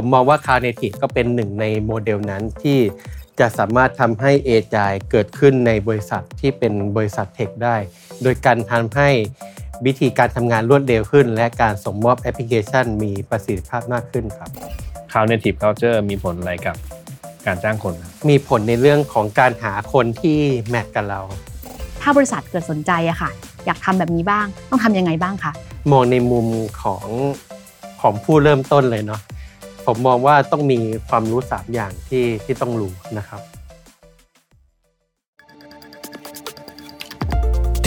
ผมมองว่า Cloud Native ก็เป็นหนึ่งในโมเดลนั้นที่จะสามารถทำให้เอจายเกิดขึ้นในบริษัทที่เป็นบริษัทเทคได้ โดยการทำให้วิธีการทำงานรวดเร็วขึ้น และการส่งมอบแอปพลิเคชันมีประสิทธิภาพมากขึ้นครับ Cloud Native Culture มีผลอะไรกับการจ้างคนครับมีผลในเรื่องของการหาคนที่แมทกับเรา ถ้าบริษัทเกิดสนใจอะค่ะ อยากทำแบบนี้บ้างต้องทำยังไงบ้างคะมองในมุมของของผู้เริ่มต้นเลยเนาะ ผมมองว่าต้องมีความรู้สามอย่างที่ที่ต้องรู้นะครับ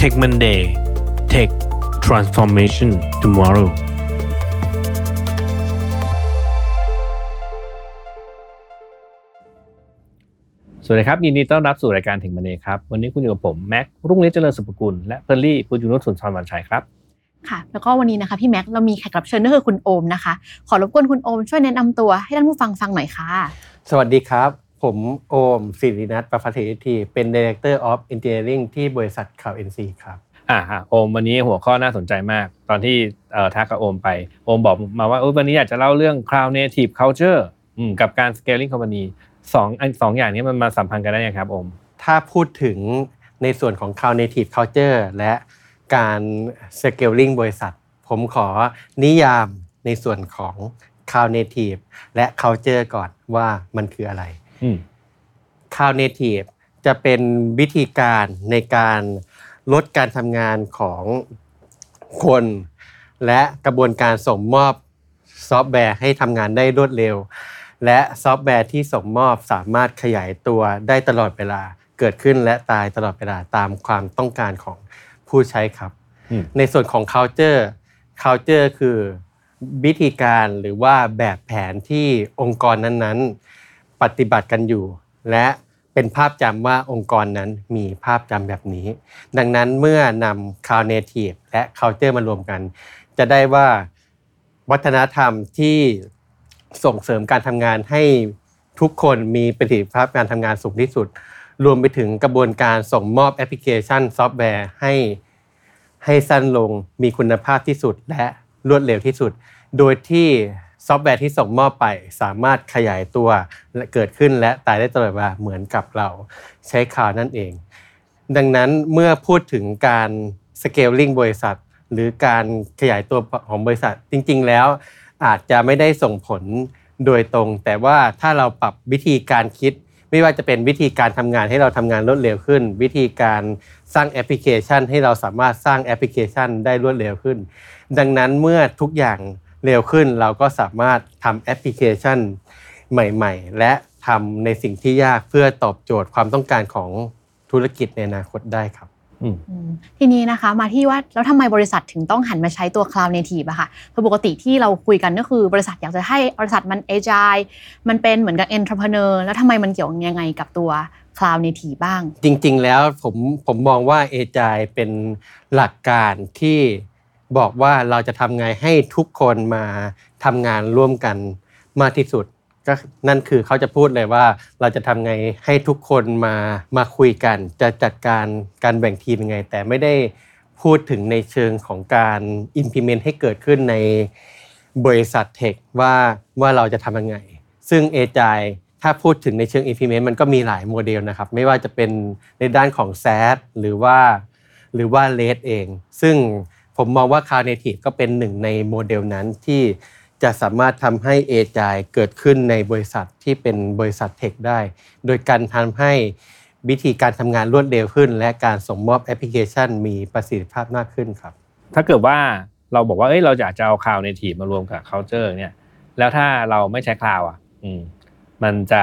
Tech Monday Tech Transformation Tomorrow สวัสดีครับยินดีต้อนรับสู่รายการถึงมันเองครับ วันนี้คุณอยู่กับผม แม็กรุ่งฤทธิ์เจริญสุภกุลและเพอร์ลี่ปุญญนุชสุนทรวันชัยครับ ค่ะ แล้วก็วันนี้นะคะพี่แม็กซ์เรามีแขกรับเชิญก็คือคุณโอมนะคะ ขอรบกวนคุณโอมช่วยแนะนำตัวให้ท่านผู้ฟังฟังหน่อยค่ะ สวัสดีครับ ผมโอมศิรินัทประภัสริทีเป็น Director of Engineering ที่บริษัทข่าว NC ครับอ่าฮะโอมวันนี้หัวข้อน่าสนใจมาก ตอนที่เอ่อทักกับโอมไปโอมบอกมาว่าเออวันนี้อยากจะเล่าเรื่อง Cloud Native Culture อืมกับการ Scaling Company สองอันสองอย่างนี้มันมาสัมพันธ์กันได้ยังไงครับโอมถ้าพูดถึงในส่วนของ Cloud Native Culture และ การ Scaling บริษัท ผมขอนิยามในส่วนของ Cloud Native และ Culture ก่อนว่ามันคืออะไรอืม Cloud Native จะเป็นวิธีการในการลดการทำงานของคน และกระบวนการส่งมอบซอฟต์แวร์ให้ทำงานได้รวดเร็ว และซอฟต์แวร์ที่ส่งมอบสามารถขยายตัวได้ตลอดเวลาเกิดขึ้นและตายตลอดเวลาตามความต้องการของ ผู้ใช้ครับอืมในส่วนของ culture culture คือวิธีการหรือว่าแบบแผนที่องค์กรนั้นๆ ปฏิบัติกันอยู่ และเป็นภาพจำว่าองค์กรนั้นมีภาพจำแบบนี้ ดังนั้นเมื่อนำ Cloud Native และ Culture มารวมกัน จะได้ว่าวัฒนธรรมที่ส่งเสริมการทำงานให้ทุกคนมีประสิทธิภาพการทำงานสูงที่สุด รวมไปถึงกระบวนการส่งมอบแอปพลิเคชันซอฟต์แวร์ให้ ให้สั้นลงมีคุณภาพที่สุดและรวดเร็วที่สุด โดยที่ซอฟต์แวร์ที่ส่งมอบไปสามารถขยายตัวและเกิดขึ้นและตายได้ตลอดเวลาเหมือนกับเราใช้ cloud นั่นเอง ดังนั้นเมื่อพูดถึงการ scaling บริษัท หรือการขยายตัวของบริษัทจริง ๆ แล้วอาจจะไม่ได้ส่งผลโดยตรง แต่ว่าถ้าเราปรับวิธีการคิด ไม่ว่าจะเป็นวิธีการทำงานให้เราทำงานรวดเร็วขึ้น วิธีการสร้างแอปพลิเคชัน ให้เราสามารถสร้างแอปพลิเคชันได้รวดเร็วขึ้น ดังนั้นเมื่อทุกอย่างเร็วขึ้น เราก็สามารถทำแอปพลิเคชันใหม่ ๆ และทำในสิ่งที่ยากเพื่อตอบโจทย์ความต้องการของธุรกิจในอนาคตได้ครับ ทีนี้นะคะมาที่ว่าแล้วทำไมบริษัทถึงต้องหันมาใช้ตัว Cloud Native อะค่ะคือปกติที่เราคุยกันก็คือบริษัทอยากจะให้บริษัทมัน agile มันเป็นเหมือนกับ entrepreneur แล้วทำไมมันเกี่ยวยังไงกับตัว Cloud Native บ้าง จริง ๆ แล้วผมผมมองว่าเอจายเป็นหลักการที่บอกว่าเราจะทำไงให้ทุกคนมาทำงานร่วมกันมากที่สุด ก็นั่นคือเขาจะพูดเลยว่าเราจะทำไงให้ทุกคนมามาคุยกัน จะจัดการการแบ่งทีมยังไง แต่ไม่ได้พูดถึงในเชิงของการ implement ให้เกิดขึ้นในบริษัทเทคว่าว่าเราจะทำยังไง ซึ่งเอจายถ้าพูดถึงในเชิง implement มันก็มีหลายโมเดลนะครับ ไม่ว่าจะเป็นในด้านของ SaaS หรือว่าหรือว่า REST เอง ซึ่งผมมองว่า Cloud Native ก็เป็นหนึ่งในโมเดลนั้นที่ จะสามารถทำให้เอจายเกิดขึ้นในบริษัทที่เป็นบริษัทเทคได้ โดยการทำให้วิธีการทำงานรวดเร็วขึ้น และการส่งมอบแอปพลิเคชันมีประสิทธิภาพมากขึ้นครับ ถ้าเกิดว่าเราบอกว่าเอ้ยเราอยากจะเอา Cloud Native มารวมกับ Culture เนี่ยแล้วถ้าเราไม่ใช้ Cloud อะ อืม มันจะ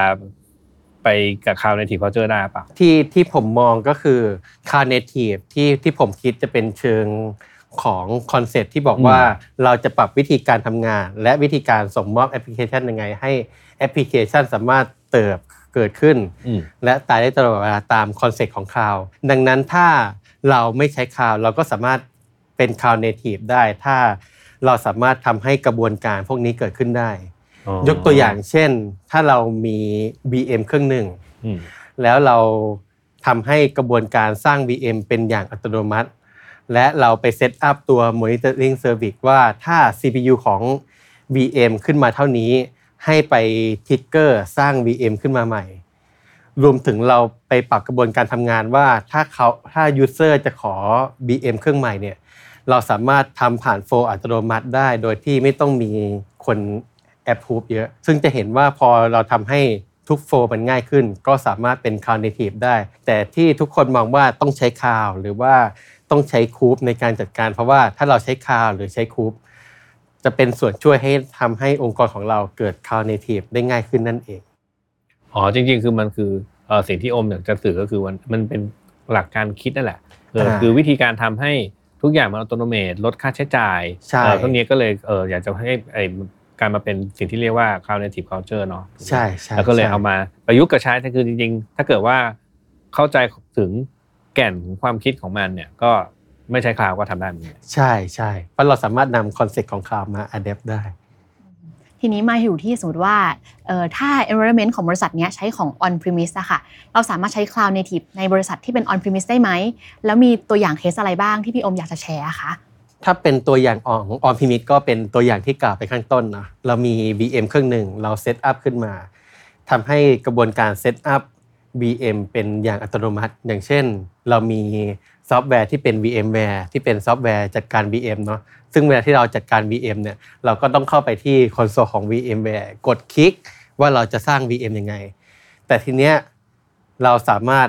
ไปกับ Cloud Native Culture ได้เปล่าที่ที่ผมมองก็คือ Cloud Native ที่ที่ผมคิดจะเป็นเชิง ของ concept ที่บอกว่าอืมเราจะปรับวิธีการทำงาน และวิธีการส่งมอบแอปพลิเคชันยังไง ให้แอปพลิเคชันสามารถเติบเกิดขึ้นอืมและตายได้ตลอดเวลาตาม concept ของ cloud ดังนั้นถ้าเราไม่ใช้ cloud เราก็สามารถเป็น cloud native ได้ถ้าเราสามารถทำให้กระบวนการพวกนี้เกิดขึ้นได้อ๋อยกตัวอย่างเช่น ถ้าเรามี VM เครื่องหนึ่งอืมแล้วเราทำให้กระบวนการสร้าง VM เป็นอย่างอัตโนมัติ และเราไป set up ตัว Monitoring Service ว่าถ้า CPU ของ VM ขึ้นมาเท่านี้ ให้ไป trigger สร้าง VM ขึ้นมาใหม่ รวมถึงเราไปปรับกระบวนการทำงานว่าถ้าเขาถ้า user จะขอ VM เครื่องใหม่เนี่ยเราสามารถทำผ่าน flow อัตโนมัติได้ โดยที่ไม่ต้องมีคนแอปพูฟเยอะ ซึ่งจะเห็นว่าพอเราทำให้ทุกโฟล์มันง่ายขึ้น ก็สามารถเป็น Cloud Native ได้ แต่ที่ทุกคนมองว่าต้องใช้คาวหรือว่า ต้องใช้คูปในการจัดการ เพราะว่าถ้าเราใช้คาวหรือใช้คูปจะเป็นส่วนช่วยให้ทำให้องค์กรของเราเกิด Cloud Native ได้ง่ายขึ้นนั่นเองอ๋อจริง ๆ คือมันคือเอ่อสิ่งที่โอมอยากจะสื่อก็คือมันมันเป็นหลักการคิดนั่นแหละเอออ่าคือวิธีการทำให้ทุกอย่างมันอัตโนมัติลดค่าใช้จ่ายใช่เออพวกนี้ก็เลยเอออยากจะให้ไอการมาเป็นสิ่งที่เรียกว่า cloud native culture เนาะใช่ใช่แล้วก็เลยใช่เอามาประยุกต์กับใช้แต่คือจริงๆ ถ้าเกิดว่าเข้าใจถึงแก่นของความคิดของมันเนี่ยก็ไม่ใช้ cloud ก็ทำได้เหมือนกันใช่ใช่เพราะเราสามารถนำ concept ของ cloud มา adapt ได้ ทีนี้มาอยู่ที่สมมติว่าเอ่อถ้า environment ของบริษัทเนี้ยใช้ของ on premise อะค่ะเราสามารถใช้ cloud native ในบริษัทที่เป็น on premise ได้ไหม แล้วมีตัวอย่างเคสอะไรบ้างที่พี่อมอยากจะแชร์อะคะถ้าเป็นตัวอย่างของ on premise ก็เป็นตัวอย่างที่กล่าวไปข้างต้นเนอะเรามี VM เครื่องหนึ่งเรา set up ขึ้นมาทำให้กระบวนการ set up VM เป็นอย่างอัตโนมัติ อย่างเช่น เรามีซอฟต์แวร์ที่เป็น VMware ที่เป็นซอฟต์แวร์จัดการ VM เนาะซึ่งเวลาที่เราจัดการ VM เนี่ยเราก็ต้องเข้าไปที่คอนโซลของ VMware กดคลิกว่าเราจะสร้าง VM ยังไง แต่ทีเนี้ยเราสามารถ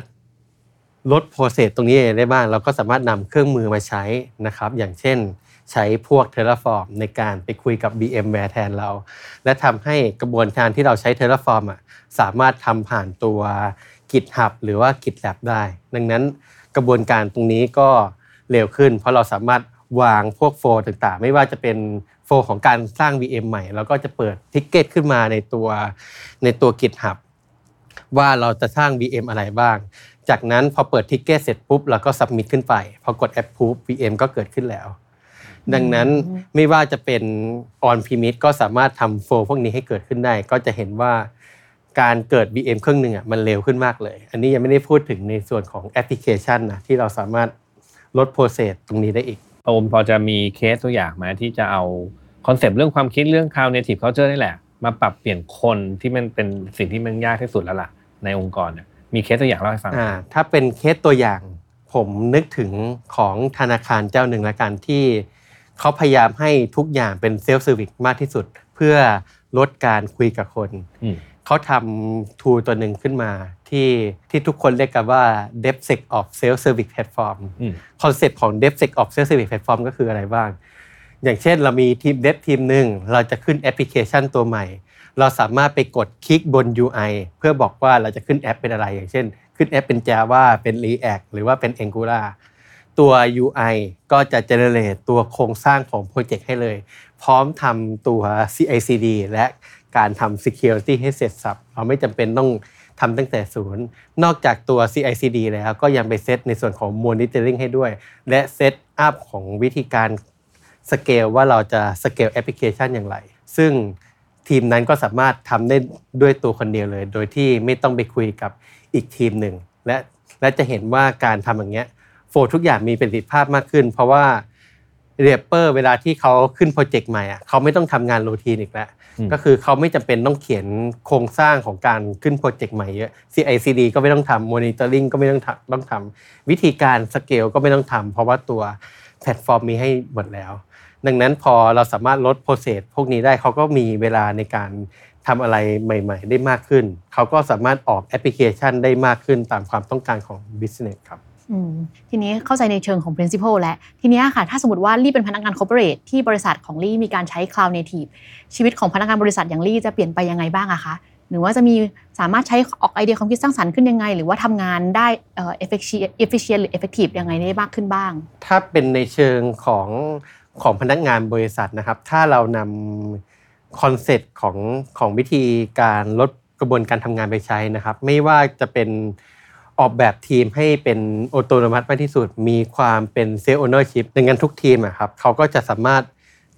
ลดโปรเซสตรงนี้ได้บ้าง เราก็สามารถนำเครื่องมือมาใช้นะครับ อย่างเช่นใช้พวก Terraform ในการไปคุยกับ VMware แทนเรา และทำให้กระบวนการที่เราใช้ Terraform อะสามารถทำผ่านตัว GitHub หรือว่า GitLab ได้ ดังนั้นกระบวนการตรงนี้ก็เร็วขึ้น เพราะเราสามารถวางพวกโฟล์ต่างๆ ไม่ว่าจะเป็นโฟล์ของการสร้าง VM ใหม่ เราก็จะเปิดทิกเก็ตขึ้นมาในตัวในตัว GitHub ว่าเราจะสร้าง VM อะไรบ้าง จากนั้นพอเปิด ticket เสร็จปุ๊บเราก็สับมิ t ขึ้นไป พอกด approve VM ก็เกิดขึ้นแล้ว ดังนั้นไม่ว่าจะเป็น on premise ก็สามารถทำ flow พวกนี้ให้เกิดขึ้นได้ ก็จะเห็นว่าการเกิด VM เครื่องหนึ่งอะมันเร็วขึ้นมากเลย อันนี้ยังไม่ได้พูดถึงในส่วนของแอปพลิเคชันนะที่เราสามารถลด process ตรงนี้ได้อีกโอมพอจะมีเคสตัวอย่างไหมาที่จะเอาconcept เรื่องความคิดเรื่อง cloud native culture นี่แหละ มาปรับเปลี่ยนคนที่มันเป็นสิ่งที่มันยากที่สุดแล้วล่ะในองค์กรเนี่ย มีเคสตัวอย่างเล่าให้ฟังอ่าถ้าเป็นเคสตัวอย่างผมนึกถึงของธนาคารเจ้าหนึ่งละกันที่เขาพยายามให้ทุกอย่างเป็น self service มากที่สุด เพื่อลดการคุยกับคนอืมเขาทำ tool ตัวหนึ่งขึ้นมาที่ที่ทุกคนเรียกกันว่า DevSecOps Self Service Platform อืมconcept ของ DevSecOps Self Service Platform ก็คืออะไรบ้าง อย่างเช่นเรามีทีม Dev ทีมหนึ่งเราจะขึ้นแอปพลิเคชันตัวใหม่ เราสามารถไปกดคลิกบน UI เพื่อบอกว่าเราจะขึ้นแอปเป็นอะไร อย่างเช่น ขึ้นแอปเป็น Java เป็น React หรือว่าเป็น Angular ตัว UI ก็จะ generate ตัวโครงสร้างของ project ให้เลย พร้อมทำตัว CI/CD และการทำ security ให้เสร็จสรรพเราไม่จำเป็นต้องทำตั้งแต่ศูนย์ นอกจากตัว CI/CD แล้วก็ยังไปเซตในส่วนของ monitoring ให้ด้วย และ set up ของวิธีการสเกลว่าเราจะ scale application อย่างไร ซึ่ง ทีมนั้นก็สามารถทำได้ด้วยตัวคนเดียวเลย โดยที่ไม่ต้องไปคุยกับอีกทีมหนึ่ง และและจะเห็นว่าการทำอย่างเงี้ย flow ทุกอย่างมีประสิทธิภาพมากขึ้น เพราะว่า developer เวลาที่เขาขึ้น project ใหม่อะเขาไม่ต้องทำงาน routine อีกแล้วอืมก็คือเขาไม่จำเป็นต้องเขียนโครงสร้างของการขึ้น project ใหม่เยอะ CI/CD ก็ไม่ต้องทำ Monitoring ก็ไม่ต้องทำต้องทำวิธีการสเกลก็ไม่ต้องทำเพราะว่าตัวแพลตฟอร์มมีให้หมดแล้ว ดังนั้นพอเราสามารถลด process พวกนี้ได้เขาก็มีเวลาในการทำอะไรใหม่ ๆ ได้มากขึ้น เขาก็สามารถออกแอปพลิเคชันได้มากขึ้นตามความต้องการของ Business ครับอืมทีนี้เข้าใจในเชิงของ principle แล้วทีเนี้ยค่ะ ถ้าสมมติว่าลี่เป็นพนักงาน corporate ที่บริษัทของลี่มีการใช้ cloud native ชีวิตของพนักงานบริษัทอย่างลี่จะเปลี่ยนไปยังไงบ้างอะคะหรือว่าจะมีสามารถใช้ออกไอเดียความคิดสร้างสรรค์ขึ้นยังไง หรือว่าทำงานได้เอ่อ efficient efficient หรือ effective ยังไงได้มากขึ้นบ้าง ถ้าเป็นในเชิงของ ของพนักงานบริษัทนะครับ ถ้าเรานำ concept ของของวิธีการลดกระบวนการทำงานไปใช้นะครับ ไม่ว่าจะเป็นออกแบบทีมให้เป็นอัตโนมัติมากที่สุด มีความเป็น self ownership ดังนั้นทุกทีมอะครับเขาก็จะสามารถ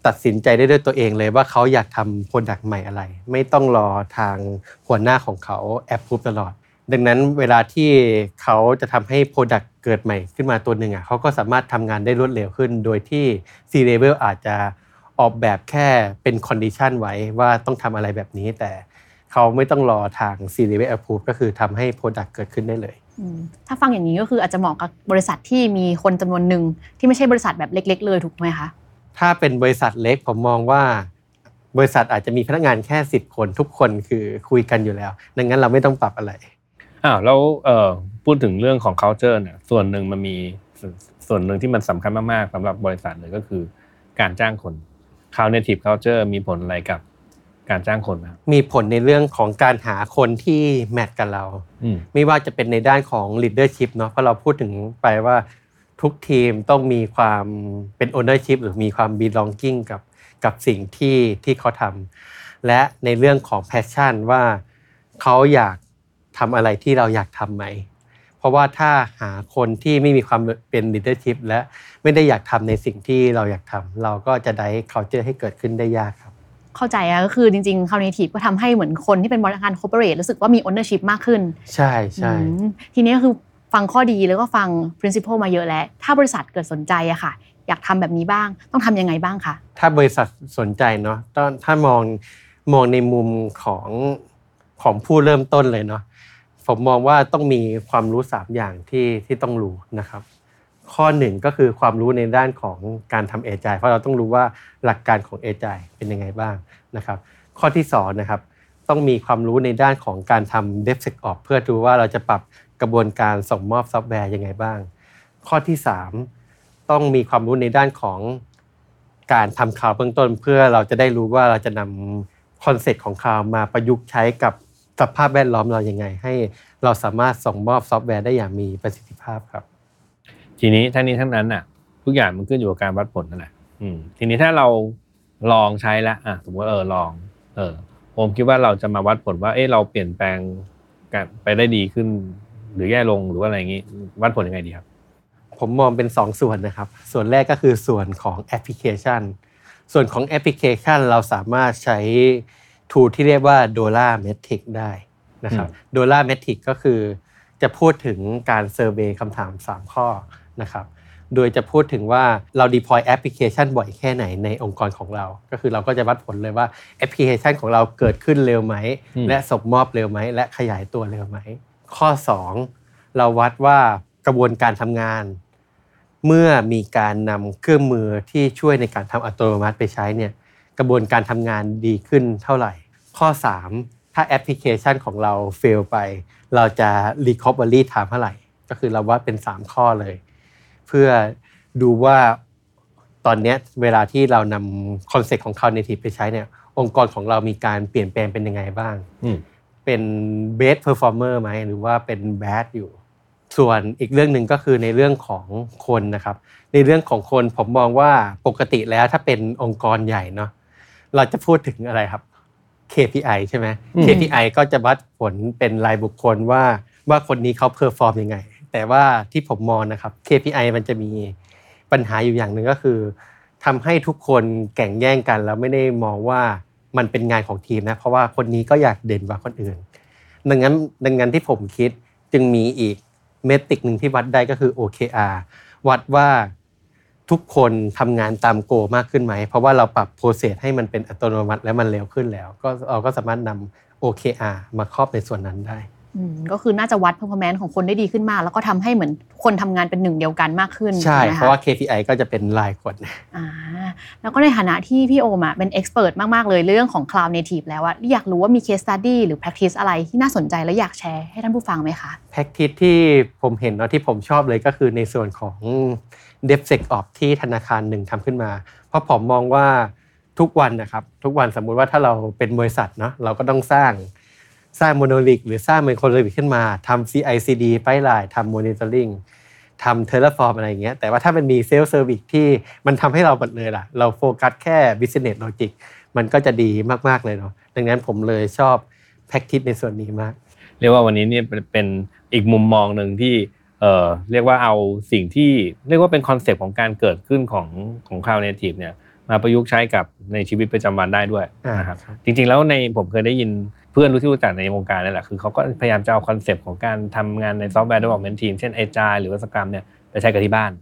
ตัดสินใจได้ด้วยตัวเองเลยว่าเขาอยากทำ product ใหม่อะไร ไม่ต้องรอทางหัวหน้าของเขาแอปพูฟตลอด ดังนั้นเวลาที่เขาจะทำให้ Product เกิดใหม่ขึ้นมาตัวหนึ่งอะเขาก็สามารถทำงานได้รวดเร็วขึ้น โดยที่ C level อาจจะออกแบบแค่เป็น condition ไว้ว่าต้องทำอะไรแบบนี้ แต่เขาไม่ต้องรอทาง C level approve ก็คือทำให้ Product เกิดขึ้นได้เลยอืมถ้าฟังอย่างนี้ก็คืออาจจะเหมาะกับบริษัทที่มีคนจำนวนหนึ่งที่ไม่ใช่บริษัทแบบเล็ก ๆ เลยถูกไหมคะถ้าเป็นบริษัทเล็กผมมองว่าบริษัทอาจจะมีพนักงานแค่ 10 คนทุกคนคือคุยกันอยู่แล้ว ดังนั้นเราไม่ต้องปรับอะไร อ้าวแล้วเอ่อพูดถึงเรื่องของ culture เนี่ยส่วนหนึ่งมันมีส่วนส่วนหนึ่งที่มันสำคัญมากๆสำหรับบริษัทเลยก็คือการจ้างคน Cloud Native Culture มีผลอะไรกับการจ้างคนนะครับมีผลในเรื่องของการหาคนที่แมทกับเราอืมไม่ว่าจะเป็นในด้านของ leadership เนาะเพราะเราพูดถึงไปว่าทุกทีมต้องมีความเป็น ownership หรือมีความ belonging กับกับสิ่งที่ที่เขาทำและในเรื่องของ passion ว่าเขาอยาก ทำอะไรที่เราอยากทำไหม เพราะว่าถ้าหาคนที่ไม่มีความเป็น leadership และไม่ได้อยากทำในสิ่งที่เราอยากทำเราก็จะได้ culture ให้เกิดขึ้นได้ยากครับ เข้าใจอะก็คือจริงๆ c o g n i t i v e ก็ทำให้เหมือนคนที่เป็นบริการ corporate รู้สึกว่ามี ownership มากขึ้น ใช่ใช่อืมทีนี้ก็คือฟังข้อดีแล้วก็ฟัง principle มาเยอะแล้ว ถ้าบริษัทเกิดสนใจอะค่ะ อยากทำแบบนี้บ้าง ต้องทำยังไงบ้างคะถ้าบริษัทสนใจเนาะต้องถ้ามองมองในมุมของ ของผู้เริ่มต้นเลยเนาะผมมองว่าต้องมีความรู้สามอย่างที่ที่ต้องรู้นะครับ ข้อหนึ่งก็คือความรู้ในด้านของการทำเอจายเพราะเราต้องรู้ว่าหลักการของเอจายเป็นยังไงบ้างนะครับ ข้อที่สองนะครับต้องมีความรู้ในด้านของการทำ DevSecOps เพื่อดูว่าเราจะปรับกระบวนการส่งมอบซอฟต์แวร์ยังไงบ้าง ข้อที่สามต้องมีความรู้ในด้านของการทำข่าวเบื้องต้น เพื่อเราจะได้รู้ว่าเราจะนำ concept ของ Cloud มาประยุกต์ใช้กับ สภาพแวดล้อมเรายังไง ให้เราสามารถส่งมอบซอฟต์แวร์ได้อย่างมีประสิทธิภาพครับ ทีนี้ทั้งนี้ทั้งนั้นน่ะ ทุกอย่างมันขึ้นอยู่กับการวัดผลนั่นแหละอืมทีนี้ถ้าเราลองใช้แล้วอะสมมติว่าเออลอง เออ ผมคิดว่าเราจะมาวัดผลว่า เออเราเปลี่ยนแปลงกันไปได้ดีขึ้น หรือแย่ลงหรือว่าอะไรอย่างงี้ วัดผลยังไงดีครับ ผมมองเป็น2ส่วนนะครับ ส่วนแรกก็คือส่วนของแอปพลิเคชัน ส่วนของแอปพลิเคชันเราสามารถใช้ tool ที่เรียกว่า Dollar Metric ได้นะครับ Dollar Metric ก็คือจะพูดถึงการ survey คำถาม 3 ข้อนะครับโดยจะพูดถึงว่าเรา deploy แอปพลิเคชันบ่อยแค่ไหนในองค์กรของเรา ก็คือเราก็จะวัดผลเลยว่าแอปพลิเคชันของเราเกิดขึ้นเร็วไหมอืมและส่งมอบเร็วไหม และขยายตัวเร็วไหม ข้อ 2 เราวัดว่ากระบวนการทำงาน เมื่อมีการนำเครื่องมือที่ช่วยในการทำอัตโนมัติไปใช้เนี่ยก ระบวนการทำงานดีขึ้นเท่าไหร่ ข้อ 3 ถ้าแอปพลิเคชันของเรา fail ไป เราจะ recovery time เท่าไหร่ ก็คือเราวัดเป็น 3 ข้อเลย เพื่อดูว่าตอนเนี้ยเวลาที่เรานำ concept ของ Cloud Native ไปใช้เนี่ยองค์กรของเรามีการเปลี่ยนแปลงเป็นยังไงบ้างอืมเป็น best performer ไหมหรือว่าเป็น bad อยู่ ส่วนอีกเรื่องหนึ่งก็คือในเรื่องของคนนะครับ ในเรื่องของคนผมมองว่าปกติแล้วถ้าเป็นองค์กรใหญ่เนาะ เราจะพูดถึงอะไรครับ KPI ใช่ไหมอืม KPI ก็จะวัดผลเป็นรายบุคคลว่าว่าคนนี้เขา perform ยังไง แต่ว่าที่ผมมองนะครับ KPI มันจะมีปัญหาอยู่อย่างหนึ่งก็คือทำให้ทุกคนแข่งแย่งกัน แล้วไม่ได้มองว่ามันเป็นงานของทีมนะเพราะว่าคนนี้ก็อยากเด่นกว่าคนอื่น ดังนั้นดังนั้นที่ผมคิดจึงมีอีก metric หนึ่งที่วัดได้ก็คือ OKR วัดว่า ทุกคนทำงานตามโกมากขึ้นไหม เพราะว่าเราปรับโปรเซสให้มันเป็นอัตโนมัติและมันเร็วขึ้นแล้ว ก็เราก็สามารถนำ OKR มาครอบในส่วนนั้นได้ ก็คือน่าจะวัด performance ของคนได้ดีขึ้นมาก แล้วก็ทำให้เหมือนคนทำงานเป็นหนึ่งเดียวกันมากขึ้นใช่ไหมเพคะราะว่า KPI ก็จะเป็นรายคนอ่าแล้วก็ในฐานะที่พี่โอมอะเป็น expert มาก ๆ เลยเรื่องของ cloud native แล้วอะอยากรู้ว่ามี case study หรือ practice อะไรที่น่าสนใจและอยากแชร์ให้ท่านผู้ฟังไหมคะpractice ที่ผมเห็นเนาะที่ผมชอบเลยก็คือในส่วนของ DevSecOps ที่ธนาคารหนึ่งทำขึ้นมา เพราะผมมองว่าทุกวันนะครับทุกวันสมมุติว่าถ้าเราเป็นบริษัทเนาะเราก็ต้องสร้าง สร้าง monolith หรือสร้างเป็นโคโลลิกขึ้นมาทำ CI/CD pipeline ทำ Monitoring ทำ Terraform อะไรอย่างเงี้ยแต่ว่าถ้ามันมี self-service ที่มันทำให้เราหมดเลยล่ะ เราโฟกัสแค่ Business Logic มันก็จะดีมาก ๆ เลยเนาะดังนั้นผมเลยชอบpractice ในส่วนนี้มาก เรียกว่าวันนี้เนี่ยเป็นเป็นอีกมุมมองหนึ่งที่เอ่อเรียกว่าเอาสิ่งที่เรียกว่าเป็น concept ของการเกิดขึ้นของของ Cloud Native เนี่ยมาประยุกต์ใช้กับในชีวิตประจำวันได้ด้วยอ่านนะครับครับจริง ๆ แล้วในผมเคยได้ยิน เพื่อนรู้ที่รู้จักในวงการนั่นแหละคือเขาก็พยายามจะเอาคอนเซปต์ของการทำงานในซอฟต์แวร์ development team เช่น Agile หรือว่า Scrum เนี่ยไปใช้กับที่บ้าน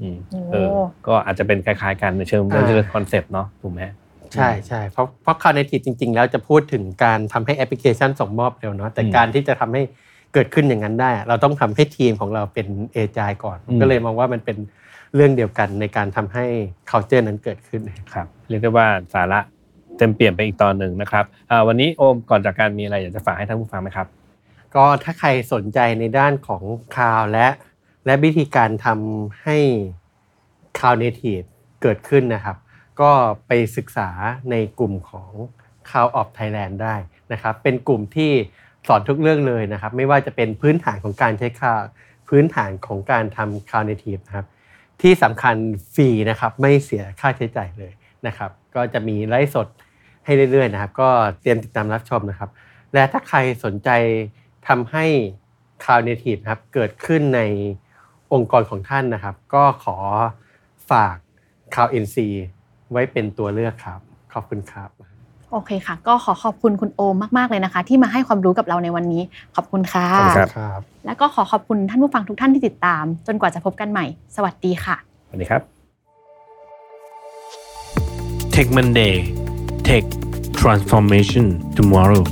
อืมโอ้เออก็อาจจะเป็นคล้ายๆกันในเชิงอ่าเรื่อง concept เนาะถูกไหมใช่ใช่เพราะเพราะ Cloud Native จริง ๆ แล้วจะพูดถึงการทำให้แอปพลิเคชันส่งมอบเร็วเนาะแต่อืมการที่จะทำให้เกิดขึ้นอย่างนั้นได้ เราต้องทำให้ทีมของเราเป็นเอจายก่อนอืมก็เลยมองว่ามันเป็นเรื่องเดียวกันในการทำให้ culture นั้นเกิดขึ้นครับ เรียกได้ว่าสาระเต็มเปลี่ยนไปอีกตอนหนึ่งนะครับอ่าวันนี้โอมก่อนจากการมีอะไรอยากจะฝากให้ท่านผู้ฟังไหมครับ ก็ถ้าใครสนใจในด้านของคลาวและ และวิธีการทำให้ Cloud Native เกิดขึ้นนะครับ ก็ไปศึกษาในกลุ่มของ Cloud of Thailand ได้นะครับ เป็นกลุ่มที่สอนทุกเรื่องเลยนะครับ ไม่ว่าจะเป็นพื้นฐานของการใช้ Cloud พื้นฐานของการทำ Cloud Native นะครับที่สำคัญฟรีนะครับไม่เสียค่าใช้จ่ายเลยนะครับ ก็จะมีไลฟ์สด ให้เรื่อยๆนะครับ ก็เตรียมติดตามรับชมนะครับ และถ้าใครสนใจทำให้ Cloud Native นะครับเกิดขึ้นในองค์กรของท่านนะครับ ก็ขอฝาก Cloud NC ไว้เป็นตัวเลือกครับ ขอบคุณครับ โอเคค่ะ ก็ขอขอบคุณคุณโอมมาก ๆ เลยนะคะ ที่มาให้ความรู้กับเราในวันนี้ ขอบคุณค่ะขอบคุณครับครับ แล้วก็ขอขอบคุณท่านผู้ฟังทุกท่านที่ติดตาม จนกว่าจะพบกันใหม่ สวัสดีค่ะ สวัสดีครับ Tech Monday Tech Transformation Tomorrow